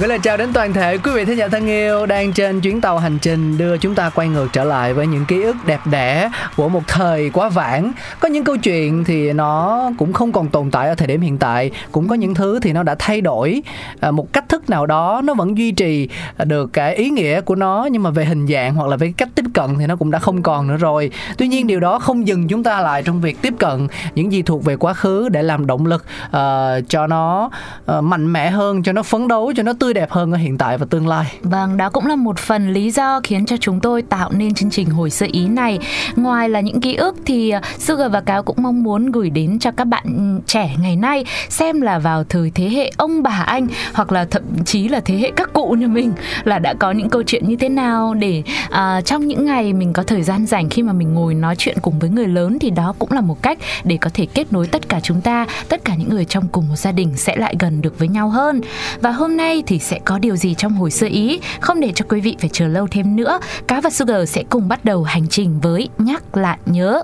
Gửi lời chào đến toàn thể quý vị thính giả thân yêu đang trên chuyến tàu hành trình đưa chúng ta quay ngược trở lại với những ký ức đẹp đẽ của một thời quá vãng. Có những câu chuyện thì nó cũng không còn tồn tại ở thời điểm hiện tại, cũng có những thứ thì nó đã thay đổi à, một cách nào đó nó vẫn duy trì được cái ý nghĩa của nó nhưng mà về hình dạng hoặc là về cách tiếp cận thì nó cũng đã không còn nữa rồi. Tuy nhiên điều đó không dừng chúng ta lại trong việc tiếp cận những gì thuộc về quá khứ để làm động lực uh, cho nó uh, mạnh mẽ hơn, cho nó phấn đấu, cho nó tươi đẹp hơn ở hiện tại và tương lai. Vâng, đó cũng là một phần lý do khiến cho chúng tôi tạo nên chương trình hồi sơ ý này. Ngoài là những ký ức thì ờ, Sugar và Cáo cũng mong muốn gửi đến cho các bạn ừ, trẻ ngày nay xem là vào thời thế hệ ông bà anh hoặc là thậm chí là thế hệ các cụ như mình là đã có những câu chuyện như thế nào để uh, trong những ngày mình có thời gian rảnh khi mà mình ngồi nói chuyện cùng với người lớn thì đó cũng là một cách để có thể kết nối tất cả chúng ta, tất cả những người trong cùng một gia đình sẽ lại gần được với nhau hơn. Và hôm nay thì sẽ có điều gì trong hồi sơ ý không để cho quý vị phải chờ lâu thêm nữa cá và sugar sẽ cùng bắt đầu hành trình với nhắc lại nhớ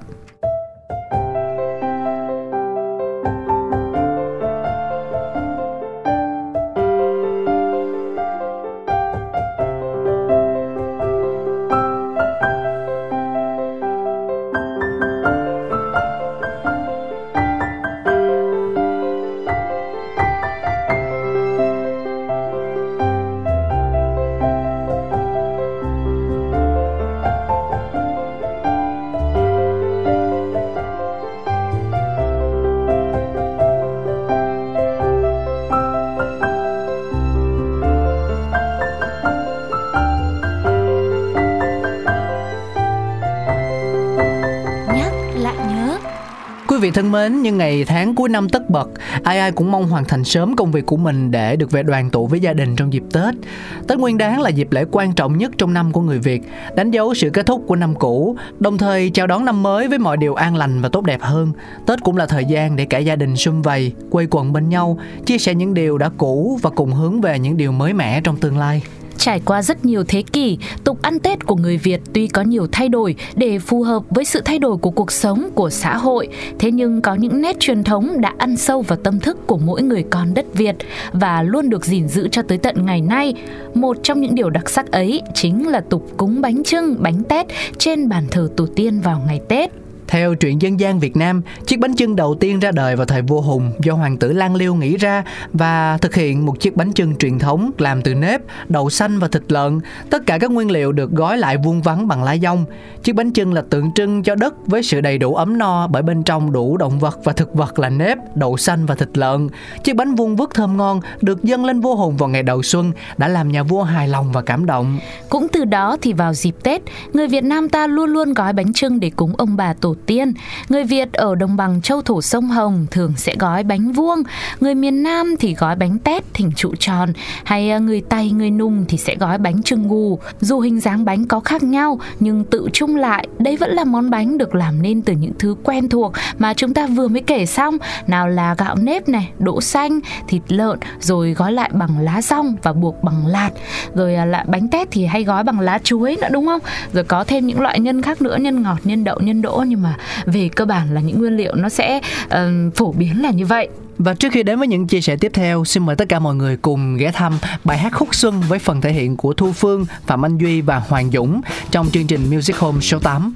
mến, những ngày tháng cuối năm tất bật, ai ai cũng mong hoàn thành sớm công việc của mình để được về đoàn tụ với gia đình trong dịp Tết. Tết Nguyên đán là dịp lễ quan trọng nhất trong năm của người Việt, đánh dấu sự kết thúc của năm cũ, đồng thời chào đón năm mới với mọi điều an lành và tốt đẹp hơn. Tết cũng là thời gian để cả gia đình sum vầy, quây quần bên nhau, chia sẻ những điều đã cũ và cùng hướng về những điều mới mẻ trong tương lai. Trải qua rất nhiều thế kỷ, tục ăn Tết của người Việt tuy có nhiều thay đổi để phù hợp với sự thay đổi của cuộc sống, của xã hội, thế nhưng có những nét truyền thống đã ăn sâu vào tâm thức của mỗi người con đất Việt và luôn được gìn giữ cho tới tận ngày nay. Một trong những điều đặc sắc ấy chính là tục cúng bánh trưng, bánh tét trên bàn thờ tổ tiên vào ngày Tết. Theo truyện dân gian Việt Nam, chiếc bánh chưng đầu tiên ra đời vào thời vua Hùng do hoàng tử Lan Liêu nghĩ ra và thực hiện một chiếc bánh chưng truyền thống làm từ nếp, đậu xanh và thịt lợn. Tất cả các nguyên liệu được gói lại vuông vắn bằng lá dong. Chiếc bánh chưng là tượng trưng cho đất với sự đầy đủ ấm no bởi bên trong đủ động vật và thực vật là nếp, đậu xanh và thịt lợn. Chiếc bánh vuông vức thơm ngon được dâng lên vua Hùng vào ngày đầu xuân đã làm nhà vua hài lòng và cảm động. Cũng từ đó thì vào dịp Tết, người Việt Nam ta luôn luôn gói bánh trưng để cúng ông bà tổ tiên. Người Việt ở đồng bằng châu thổ sông Hồng thường sẽ gói bánh vuông, người miền Nam thì gói bánh tét hình trụ tròn, hay à, người Tây, người Nung thì sẽ gói bánh trưng gù. Dù hình dáng bánh có khác nhau nhưng tự chung lại, đây vẫn là món bánh được làm nên từ những thứ quen thuộc mà chúng ta vừa mới kể xong, nào là gạo nếp này, đỗ xanh, thịt lợn, rồi gói lại bằng lá rong và buộc bằng lạt. Rồi à, lại bánh tét thì hay gói bằng lá chuối nữa đúng không? Rồi có thêm những loại nhân khác nữa, nhân ngọt, nhân đậu, nhân đỗ nhưng mà về cơ bản là những nguyên liệu nó sẽ uh, phổ biến là như vậy. Và trước khi đến với những chia sẻ tiếp theo, xin mời tất cả mọi người cùng ghé thăm bài hát Khúc Xuân với phần thể hiện của Thu Phương, Phạm Anh Duy và Hoàng Dũng trong chương trình Music Home số 8.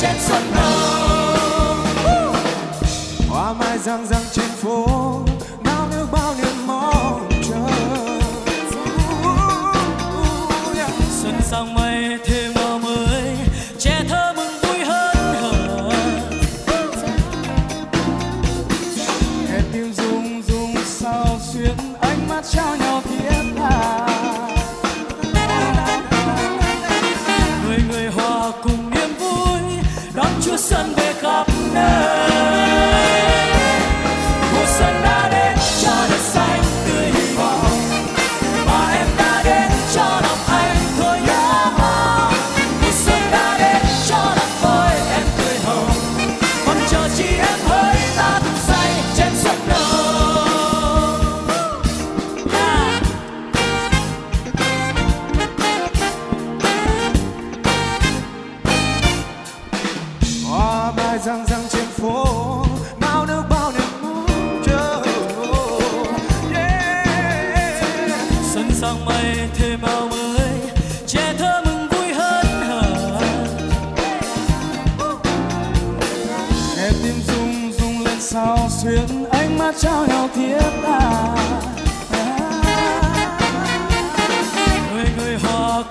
Trên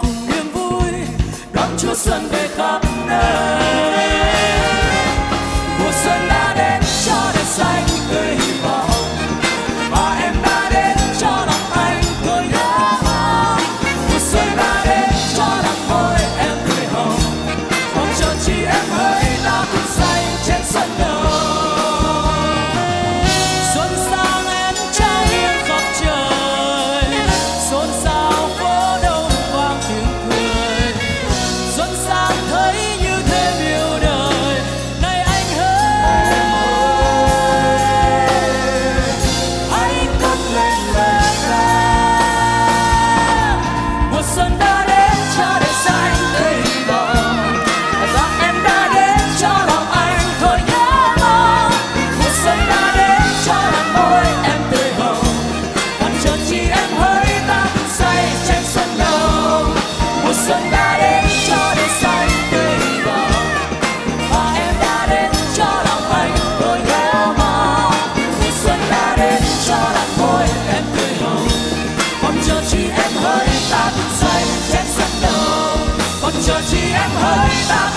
cùng niềm vui đón chúa xuân về khắp nơi. stop.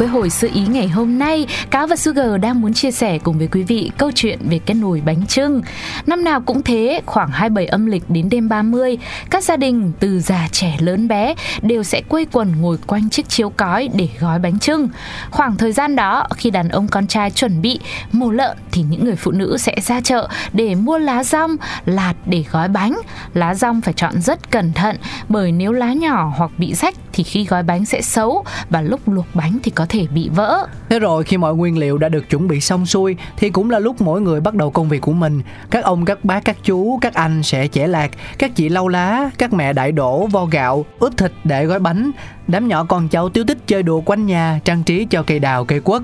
Với hồi sự ý ngày hôm nay, cá và Sugar đang muốn chia sẻ cùng với quý vị câu chuyện về cái nồi bánh trưng. Năm nào cũng thế, khoảng 27 âm lịch đến đêm 30, các gia đình từ già trẻ lớn bé đều sẽ quây quần ngồi quanh chiếc chiếu cói để gói bánh trưng. Khoảng thời gian đó, khi đàn ông con trai chuẩn bị mổ lợn thì những người phụ nữ sẽ ra chợ để mua lá rong, lạt để gói bánh. Lá rong phải chọn rất cẩn thận bởi nếu lá nhỏ hoặc bị rách thì khi gói bánh sẽ xấu và lúc luộc bánh thì có thể bị vỡ. Thế rồi khi mọi nguyên liệu đã được chuẩn bị xong xuôi thì cũng là lúc mỗi người bắt đầu công việc của mình. Các ông, các bác, các chú, các anh sẽ chẻ lạc, các chị lau lá, các mẹ đại đổ vo gạo, ướp thịt để gói bánh. Đám nhỏ con cháu tiếu tích chơi đùa quanh nhà, trang trí cho cây đào, cây quất.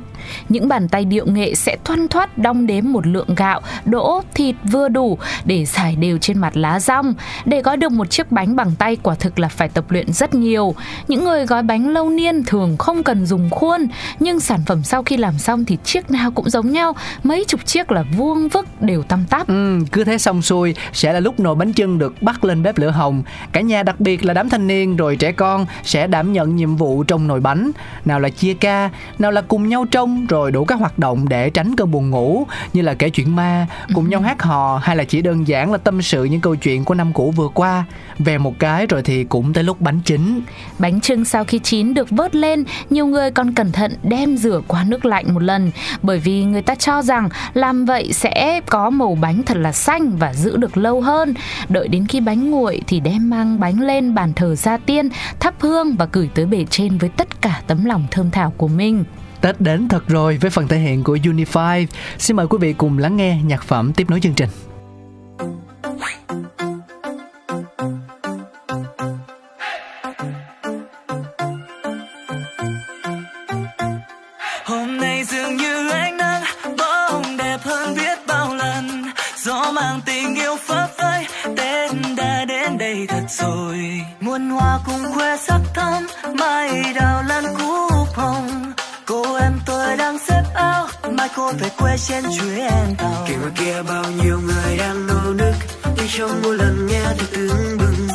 Những bàn tay điệu nghệ sẽ thoăn thoắt đong đếm một lượng gạo, đỗ, thịt vừa đủ để giải đều trên mặt lá rong. Để gói được một chiếc bánh bằng tay quả thực là phải tập luyện rất nhiều. Những người gói bánh lâu niên thường không cần dùng khuôn, nhưng sản phẩm sau khi làm xong thì chiếc nào cũng giống nhau, mấy chục chiếc là vuông vức đều tăm tắp. Ừ, cứ thế xong xuôi sẽ là lúc nồi bánh chưng được bắt lên bếp lửa hồng. Cả nhà đặc biệt là đám thanh niên rồi trẻ con sẽ đảm nhận nhiệm vụ trong nồi bánh. Nào là chia ca, nào là cùng nhau trông rồi đủ các hoạt động để tránh cơn buồn ngủ như là kể chuyện ma, cùng nhau hát hò hay là chỉ đơn giản là tâm sự những câu chuyện của năm cũ vừa qua. Về một cái rồi thì cũng tới lúc bánh chín. Bánh trưng sau khi chín được vớt lên, nhiều người còn cẩn thận đem rửa qua nước lạnh một lần bởi vì người ta cho rằng làm vậy sẽ có màu bánh thật là xanh và giữ được lâu hơn. Đợi đến khi bánh nguội thì đem mang bánh lên bàn thờ gia tiên, thắp hương và gửi tới bề trên với tất cả tấm lòng thơm thảo của mình. Tết đến thật rồi với phần thể hiện của Unify. Xin mời quý vị cùng lắng nghe nhạc phẩm tiếp nối chương trình. Hôm nay dường như ánh nắng bỗng đẹp hơn biết bao lần Gió mang tình yêu muôn cùng khoe sắc thắm mai đào lan cúc hồng cô em tôi đang xếp áo, mai cô về quê trên chuyến tàu. Kia ngoài kia bao nhiêu người đang nô nức nhưng trong mỗi lần nghe thì tưng bừng.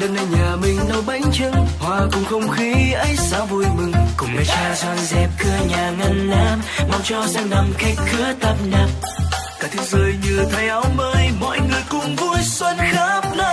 Đêm nay nhà mình nấu bánh trưng hòa cùng không khí ấy sao vui mừng. Cùng mẹ cha dọn dẹp cửa nhà ngăn nam mong cho sang năm khách khứa tấp nập. Cả thế giới như thay áo mới, mọi người cùng vui xuân khắp nơi.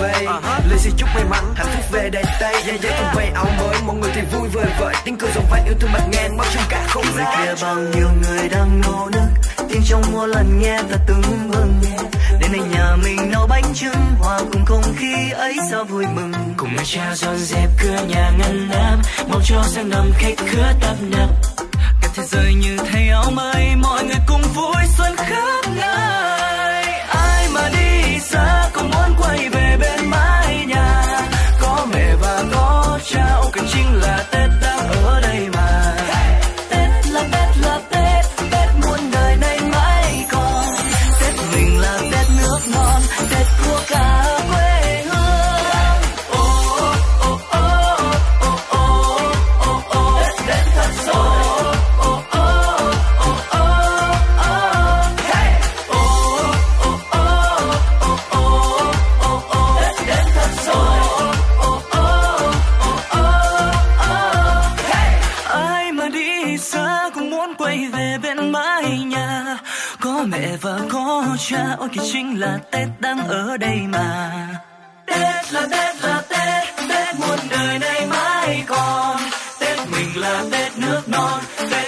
Xung vầy lời xin chúc may mắn hạnh phúc về đầy tay. Yeah yeah cùng vây áo mới mọi người thì vui vời vợi. Tiếng cười dòng vai yêu thương bật ngàn bao trong cả không gian. kia bao nhiêu người đang nô nức tiếng trong mỗi lần nghe ta từng mừng đến nay nhà mình nấu bánh trưng hòa cùng không khí ấy sao vui mừng. Cùng cha dọn dẹp cửa nhà ngăn nam mong cho sang năm khách khứa tấp nập chính là tết đang ở đây mà. Tết là tết là tết tết muôn đời này mãi còn. Tết mình là tết nước non, tết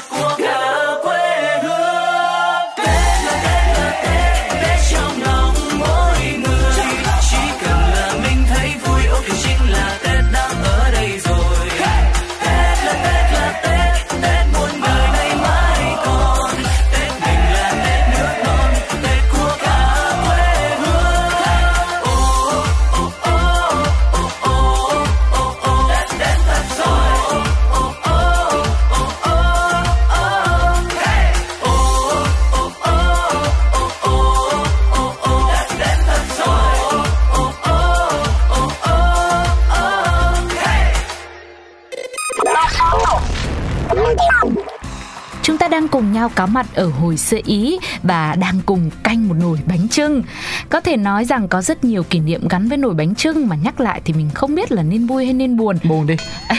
Chúng ta đang cùng nhau có mặt ở hồi xưa Ý và đang cùng canh một nồi bánh trưng. Có thể nói rằng có rất nhiều kỷ niệm gắn với nồi bánh trưng mà nhắc lại thì mình không biết là nên vui hay nên buồn. buồn đi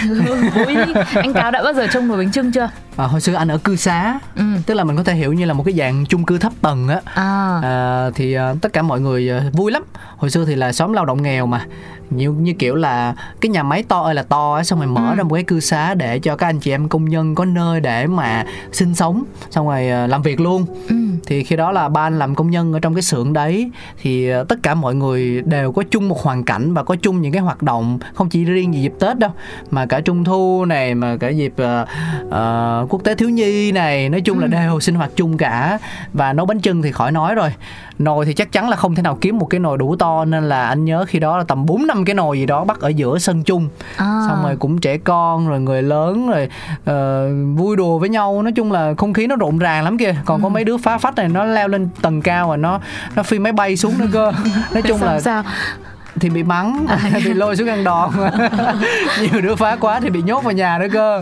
vui đi. Anh Cáo đã bao giờ trông nồi bánh trưng chưa? À, hồi xưa anh ở cư xá Ừ. tức là mình có thể hiểu như là một cái dạng chung cư thấp tầng á À. à, thì à, tất cả mọi người à, vui lắm hồi xưa thì là xóm lao động nghèo mà như như kiểu là cái nhà máy to ơi là to á xong rồi mở Ừ. ra một cái cư xá để cho các anh chị em công nhân có nơi để mà sinh sống xong rồi à, làm việc luôn Ừ. thì khi đó là ba anh làm công nhân ở trong cái xưởng đấy thì ờ, tất cả mọi người đều có chung một hoàn cảnh và có chung những cái hoạt động không chỉ riêng gì dịp tết đâu mà cả trung thu này mà cả dịp ờ, quốc tế thiếu nhi này nói chung là Ừ. đều sinh hoạt chung cả và nấu bánh trưng thì khỏi nói rồi nồi thì chắc chắn là không thể nào kiếm một cái nồi đủ to nên là anh nhớ khi đó là tầm 4 năm cái nồi gì đó bắt ở giữa sân chung À. xong rồi cũng trẻ con rồi người lớn rồi ờ, vui đùa với nhau nói chung là không khí nó rộn ràng lắm kìa còn có mấy đứa phá phách này nó leo lên tầng cao và nó nó phi máy bay xuống nữa cơ nói chung là sao? Thì bị mắng bị lôi xuống ăn đòn nhiều đứa phá quá thì bị nhốt vào nhà nữa cơ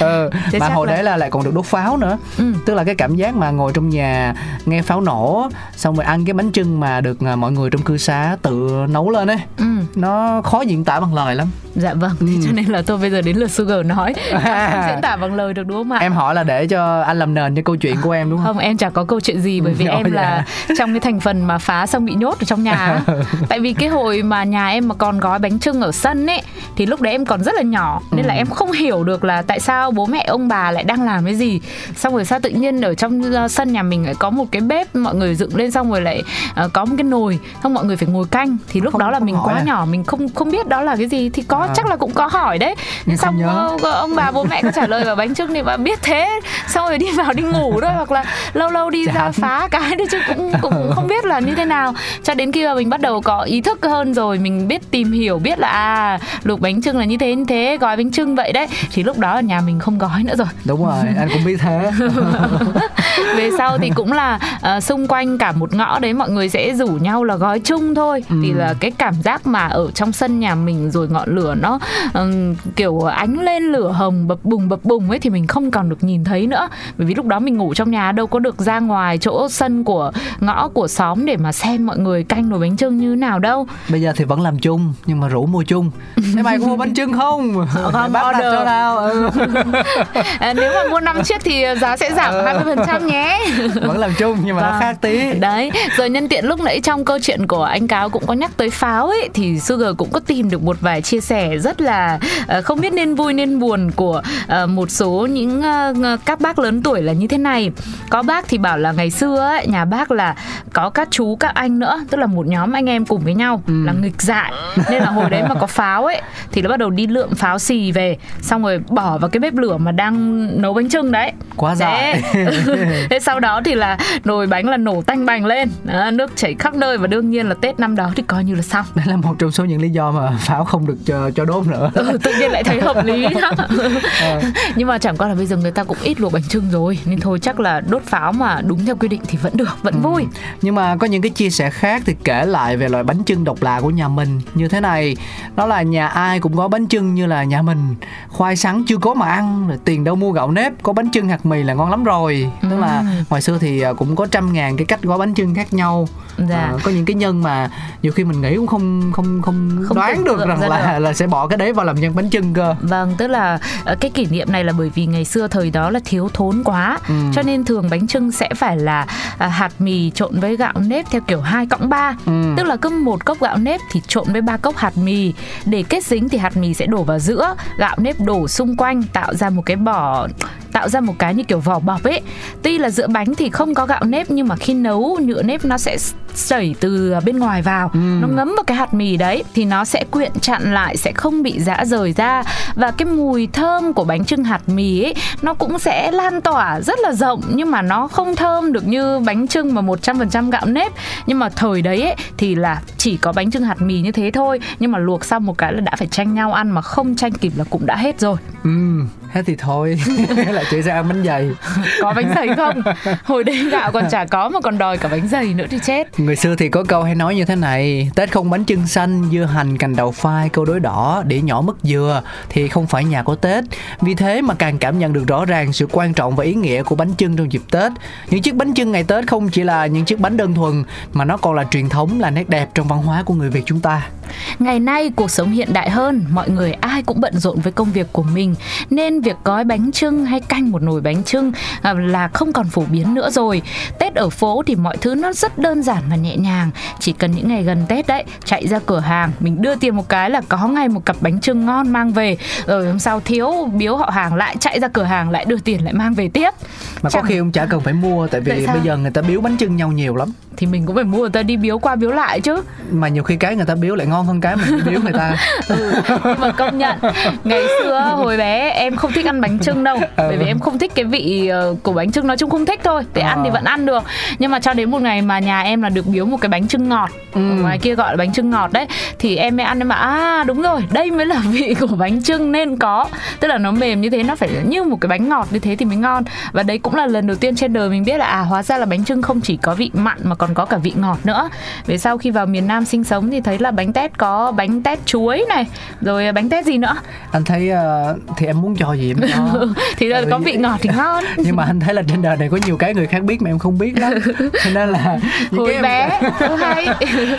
ừ. Chứ mà hồi là- đấy là lại còn được đốt pháo nữa Ừ. tức là cái cảm giác mà ngồi trong nhà nghe pháo nổ xong rồi ăn cái bánh trưng mà được à, mọi người trong cư xá tự nấu lên ấy Ừ. nó khó diễn tả bằng lời lắm Dạ vâng, thế cho nên là tôi bây giờ đến lượt Sugar nói À. Diễn tả bằng lời được đúng không ạ? em hỏi là để cho anh làm nền cho câu chuyện của em đúng không Không, em chả có câu chuyện gì bởi vì Ồ, em dạ. là trong cái thành phần mà phá xong bị nhốt ở trong nhà. Tại vì cái hồi mà nhà em mà còn gói bánh trưng ở sân ấy thì lúc đấy em còn rất là nhỏ nên Ừ. là em không hiểu được là tại sao bố mẹ ông bà lại đang làm cái gì. Xong rồi sao tự nhiên ở trong uh, sân nhà mình lại có một cái bếp mọi người dựng lên xong rồi lại uh, có một cái nồi xong mọi người phải ngồi canh thì lúc Không- đó là không mình quá à? nhỏ mình không không biết đó là cái gì thì có À. chắc là cũng có hỏi đấy. Nhưng xong nhớ. ờ, ông bà bố mẹ có trả lời vào bánh trưng thì bà biết thế xong rồi đi vào đi ngủ thôi hoặc là lâu lâu đi ra Chán. phá cái đấy chứ cũng cũng không biết là như thế nào cho đến khi mà mình bắt đầu có ý thức hơn rồi mình biết tìm hiểu biết là à luộc bánh trưng là như thế như thế gói bánh trưng vậy đấy. Thì lúc đó ở nhà mình không gói nữa rồi. Đúng rồi anh cũng biết thế. Về sau thì cũng là ờ, xung quanh cả một ngõ đấy mọi người sẽ rủ nhau là gói chung thôi. Ừ. thì là cái cảm giác mà ở trong sân nhà mình rồi ngọn lửa nó ừm, kiểu ánh lên lửa hồng bập bùng bập bùng ấy thì mình không còn được nhìn thấy nữa. Bởi vì lúc đó mình ngủ trong nhà đâu có được ra ngoài chỗ sân của ngõ của xóm để mà xem mọi người canh nồi bánh trưng như nào đâu. Bây giờ thì vẫn làm chung nhưng mà rủ mua chung thế mày có mua bánh trưng không Không bác đặt cho nào ừ. à, nếu mà mua 5 chiếc thì giá sẽ giảm 20% nhé vẫn làm chung nhưng mà nó Vâng. khác tí Đấy, rồi nhân tiện lúc nãy trong câu chuyện của anh Cáo cũng có nhắc tới pháo ấy thì Sugar cũng có tìm được một vài chia sẻ rất là ờ, không biết nên vui nên buồn của ờ, một số những ờ, các bác lớn tuổi là như thế này. Có bác thì bảo là ngày xưa ấy, nhà bác là có các chú các anh nữa, tức là một nhóm anh em cùng với nhau Ừ. là nghịch dại. Nên là hồi đấy mà có pháo ấy thì nó bắt đầu đi lượm pháo xì về xong rồi bỏ vào cái bếp lửa mà đang nấu bánh trưng đấy. quá dại. Thế, sau đó thì là nồi bánh là nổ tanh bành lên đó, nước chảy khắp nơi và đương nhiên là tết năm đó thì coi như là xong. Đây là một trong số những lý do mà pháo không được cho, cho đốt nữa. Ừ, tự nhiên lại thấy hợp lý đó. Ờ. nhưng mà chẳng qua là bây giờ người ta cũng ít luộc bánh trưng rồi nên thôi chắc là đốt pháo mà đúng theo quy định thì vẫn được vẫn vui. Nhưng mà có những cái chia sẻ khác thì kể lại về loại bánh trưng độc lạ của nhà mình như thế này đó là nhà ai cũng có bánh trưng như là nhà mình khoai sắn chưa có mà ăn rồi tiền đâu mua gạo nếp có bánh trưng hạt mì là ngon lắm rồi tức là Ừ. ngoài xưa thì à, cũng có trăm ngàn cái cách gói bánh trưng khác nhau Dạ. Ờ, có những cái nhân mà nhiều khi mình nghĩ cũng không không không, Không đoán được rằng là được. là sẽ bỏ cái đấy vào làm nhân bánh trưng cơ Vâng, tức là ờ, cái kỷ niệm này là bởi vì ngày xưa thời đó là thiếu thốn quá, Ừ. cho nên thường bánh trưng sẽ phải là à, hạt mì trộn với gạo nếp theo kiểu hai cộng ba, Ừ. tức là cứ một cốc gạo nếp thì trộn với ba cốc hạt mì. Để kết dính thì hạt mì sẽ đổ vào giữa, gạo nếp đổ xung quanh tạo ra một cái bỏ tạo ra một cái như kiểu vỏ bọc ấy. Tuy là giữa bánh thì không có gạo nếp nhưng mà khi nấu nhựa nếp nó sẽ sẩy từ bên ngoài vào, Ừ. nó ngấm vào cái hạt mì đấy thì nó sẽ quyện chặn lại sẽ không bị giã rời ra. Và cái mùi thơm của bánh trưng hạt mì ấy nó cũng sẽ lan tỏa rất là rộng nhưng mà nó không thơm được như bánh trưng mà 100% gạo nếp. Nhưng mà thời đấy ấy thì là chỉ có bánh trưng hạt mì như thế thôi. Nhưng mà luộc xong một cái là đã phải tranh nhau ăn mà không tranh kịp là cũng đã hết rồi. Ừ thế thì thôi lại chạy ra bánh dày. Có bánh dày không? Hồi đấy gạo còn chả có mà còn đòi cả bánh dày nữa thì chết. Người xưa thì có câu hay nói như thế này Tết không bánh trưng xanh, dưa hành, cành đậu phai, câu đối đỏ Để nhỏ mứt dừa thì không phải nhà có Tết. Vì thế mà càng cảm nhận được rõ ràng sự quan trọng và ý nghĩa của bánh trưng trong dịp Tết. Những chiếc bánh trưng ngày Tết không chỉ là những chiếc bánh đơn thuần Mà nó còn là truyền thống, là nét đẹp trong văn hóa của người Việt chúng ta. Ngày nay cuộc sống hiện đại hơn, mọi người ai cũng bận rộn với công việc của mình nên việc gói bánh trưng hay canh một nồi bánh trưng à, là không còn phổ biến nữa rồi. Tết ở phố thì mọi thứ nó rất đơn giản và nhẹ nhàng, chỉ cần những ngày gần Tết đấy, chạy ra cửa hàng, mình đưa tiền một cái là có ngay một cặp bánh trưng ngon mang về. Rồi hôm sau thiếu biếu họ hàng lại chạy ra cửa hàng lại đưa tiền lại mang về tiếp. Mà có Chẳng- khi ông chả cần phải mua Tại vì bây giờ người ta biếu bánh trưng nhau nhiều lắm thì mình cũng phải mua người ta đi biếu qua biếu lại chứ. Mà nhiều khi cái người ta biếu lại ngon hơn cái mình biếu người ta ừ, nhưng mà công nhận ngày xưa hồi bé em không thích ăn bánh trưng đâu bởi vì em không thích cái vị ờ, của bánh trưng nói chung không thích thôi. Để ăn thì Ờ. vẫn ăn được. Nhưng mà cho đến một ngày mà nhà em là được biếu một cái bánh trưng ngọt Ừ. ở ngoài kia gọi là bánh trưng ngọt đấy thì em mới ăn em bảo à đúng rồi đây mới là vị của bánh trưng nên có. Tức là nó mềm như thế nó phải như một cái bánh ngọt như thế thì mới ngon. Và đấy cũng là lần đầu tiên trên đời mình biết là à hóa ra là bánh trưng không chỉ có vị mặn mà còn có cả vị ngọt nữa. Về sau khi vào miền Nam sinh sống thì thấy là bánh tét có bánh tét chuối này rồi bánh tét gì nữa? Anh thấy ờ, thì em muốn cho gì em cho? Thì là Ừ, có vị ngọt thì ngon. Nhưng mà anh thấy là trên đời này có nhiều cái người khác biết mà em không biết lắm. Cho nên là những hồi cái em- bé ô hay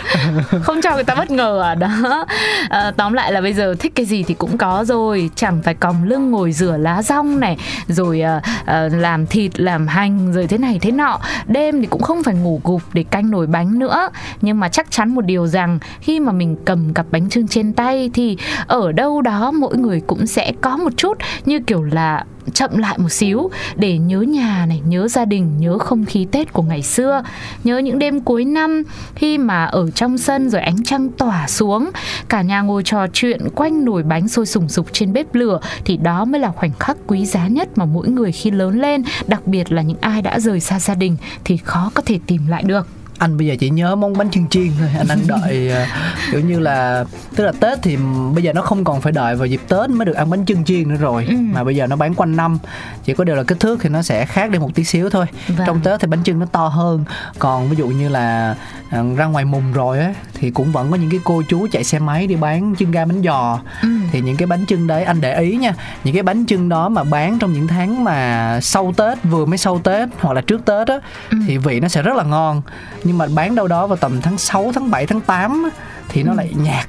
không cho người ta bất ngờ à đó. À, tóm lại là bây giờ thích cái gì thì cũng có rồi. Chẳng phải còng lưng ngồi rửa lá rong này rồi à, à, làm thịt làm hành rồi thế này thế nọ. Đêm thì cũng không phải ngủ gục để canh nồi bánh nữa. Nhưng mà chắc chắn một điều rằng khi mà mình cầm cặp bánh trưng trên tay thì ở đâu đó mỗi người cũng sẽ có một chút như kiểu là chậm lại một xíu để nhớ nhà này, nhớ gia đình, nhớ không khí Tết của ngày xưa, nhớ những đêm cuối năm khi mà ở trong sân rồi ánh trăng tỏa xuống, cả nhà ngồi trò chuyện quanh nồi bánh sôi sùng sục trên bếp lửa thì đó mới là khoảnh khắc quý giá nhất mà mỗi người khi lớn lên, đặc biệt là những ai đã rời xa gia đình thì khó có thể tìm lại được anh bây giờ chỉ nhớ món bánh chưng chiên thôi anh đang đợi ờ, kiểu như là tức là tết thì bây giờ nó không còn phải đợi vào dịp tết mới được ăn bánh chưng chiên nữa rồi Ừ. mà bây giờ nó bán quanh năm chỉ có điều là kích thước thì nó sẽ khác đi một tí xíu thôi Vâng. trong tết thì bánh chưng nó to hơn còn ví dụ như là ờ, ra ngoài mùng rồi á thì cũng vẫn có những cái cô chú chạy xe máy đi bán chân ga bánh giò Ừ. thì những cái bánh chưng đấy anh để ý nha những cái bánh chưng đó mà bán trong những tháng mà sau tết vừa mới sau tết hoặc là trước tết á Ừ. thì vị nó sẽ rất là ngon nhưng mà bán đâu đó vào tầm tháng 6, tháng 7, tháng 8 á, thì nó Ừ. lại nhạt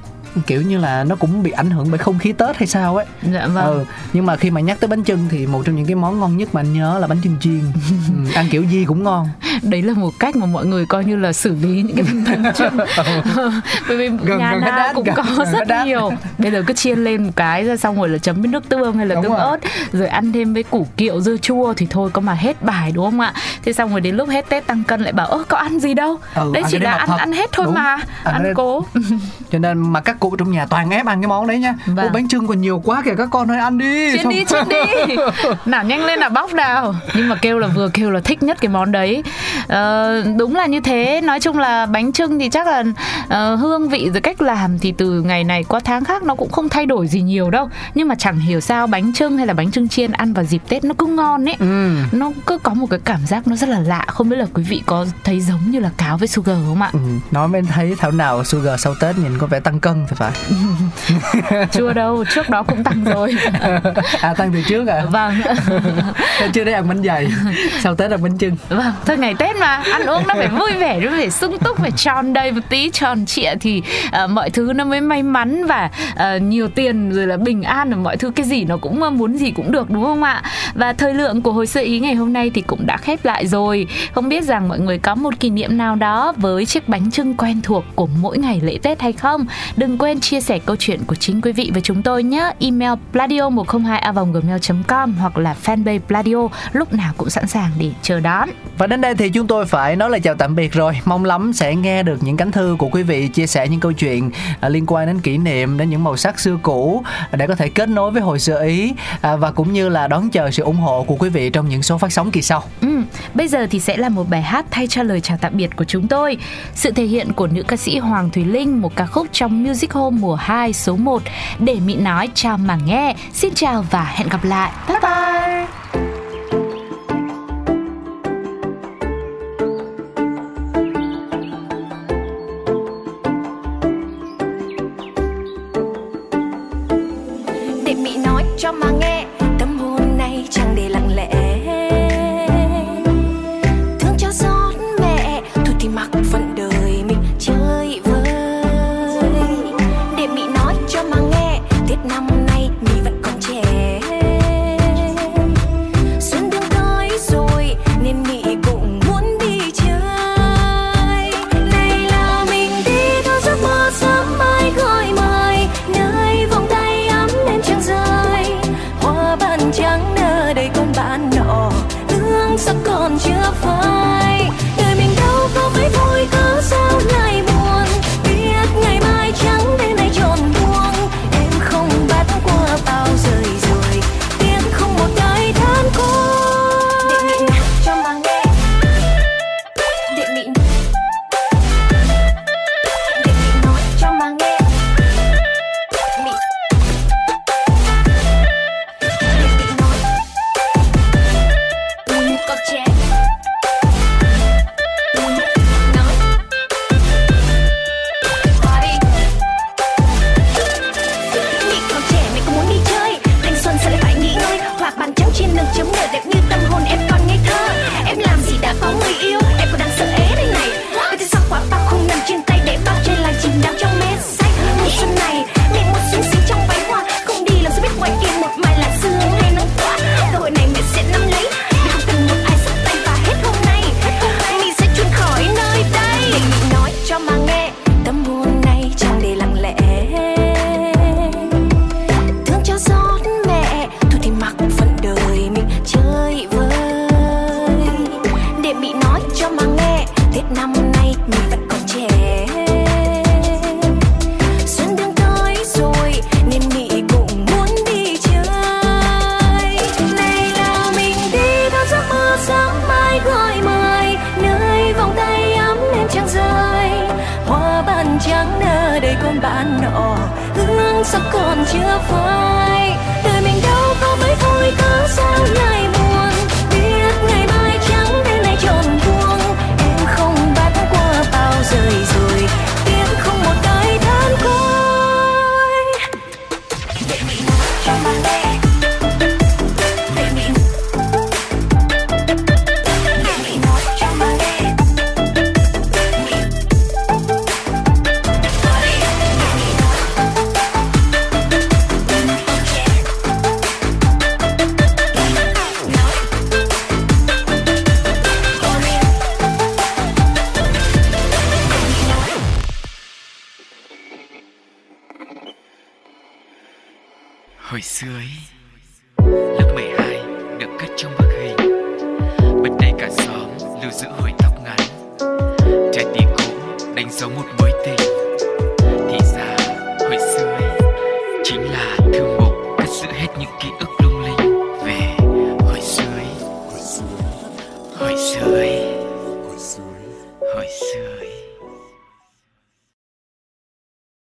kiểu như là nó cũng bị ảnh hưởng bởi không khí tết hay sao ấy Dạ vâng. ừ nhưng mà khi mà nhắc tới bánh chưng thì một trong những cái món ngon nhất mà anh nhớ là bánh chưng chiên ừ, ăn kiểu gì cũng ngon đấy là một cách mà mọi người coi như là xử lý những cái bánh trưng bởi vì Gần- nhà gần nào đát, cũng gần- có gần rất đát. nhiều. Bây giờ cứ chiên lên một cái ra xong rồi là chấm với nước tương hay là Đúng tương rồi. ớt rồi ăn thêm với củ kiệu dưa chua thì thôi có mà hết bài đúng không ạ? Thế xong rồi đến lúc hết tết tăng cân lại bảo ơ có ăn gì đâu? Ừ, đấy chỉ là ăn thật. ăn hết thôi Đúng. mà Ăn ăn cố. Cho nên mà các cụ trong nhà toàn ép ăn cái món đấy nha. Vâng. Ô, bánh chưng còn nhiều quá kìa các con ơi ăn đi. Chiên Xong- đi chiên đi. Nào nhanh lên là bóc nào. Nhưng mà kêu là vừa kêu là thích nhất cái món đấy Ờ, đúng là như thế. Nói chung là bánh trưng thì chắc là ờ, hương vị rồi cách làm thì từ ngày này qua tháng khác nó cũng không thay đổi gì nhiều đâu. Nhưng mà chẳng hiểu sao bánh trưng hay là bánh trưng chiên ăn vào dịp tết nó cứ ngon ấy. Ừ. Nó cứ có một cái cảm giác nó rất là lạ. Không biết là quý vị có thấy giống như là cáo với sugar không ạ? Ừ, nói mới thấy thảo nào sugar sau tết nhìn có vẻ tăng cân thì phải. Chưa đâu trước đó cũng tăng rồi. À tăng từ trước à? Vâng. Chưa thấy ăn bánh dày sau tết ăn bánh chưng. Vâng, thôi ngày Tết mà ăn uống nó phải vui vẻ, nó phải sung túc, phải tròn đầy một tí, tròn trịa thì uh, mọi thứ nó mới may mắn và uh, nhiều tiền rồi là bình an rồi mọi thứ cái gì nó cũng muốn gì cũng được đúng không ạ? Và thời lượng của hồi sơ ý ngày hôm nay thì cũng đã khép lại rồi. Không biết rằng mọi người có một kỷ niệm nào đó với chiếc bánh trưng quen thuộc của mỗi ngày lễ Tết hay không? Đừng quên chia sẻ câu chuyện của chính quý vị với chúng tôi nhé. Email pladio 102 gmail com hoặc là fanpage Pladio lúc nào cũng sẵn sàng để chờ đón. Và đến đây thì thì chúng tôi phải nói lời chào tạm biệt rồi. Mong lắm sẽ nghe được những cánh thư của quý vị chia sẻ những câu chuyện à, liên quan đến kỷ niệm, đến những màu sắc xưa cũ để có thể kết nối với hồi xưa ý à, và cũng như là đón chờ sự ủng hộ của quý vị trong những số phát sóng kỳ sau. Ừ, bây giờ thì sẽ là một bài hát thay cho lời chào tạm biệt của chúng tôi. Sự thể hiện của nữ ca sĩ Hoàng Thùy Linh, một ca khúc trong Music Home mùa 2 số 1. Để Mỹ nói chào mà nghe. Xin chào và hẹn gặp lại. Bye bye.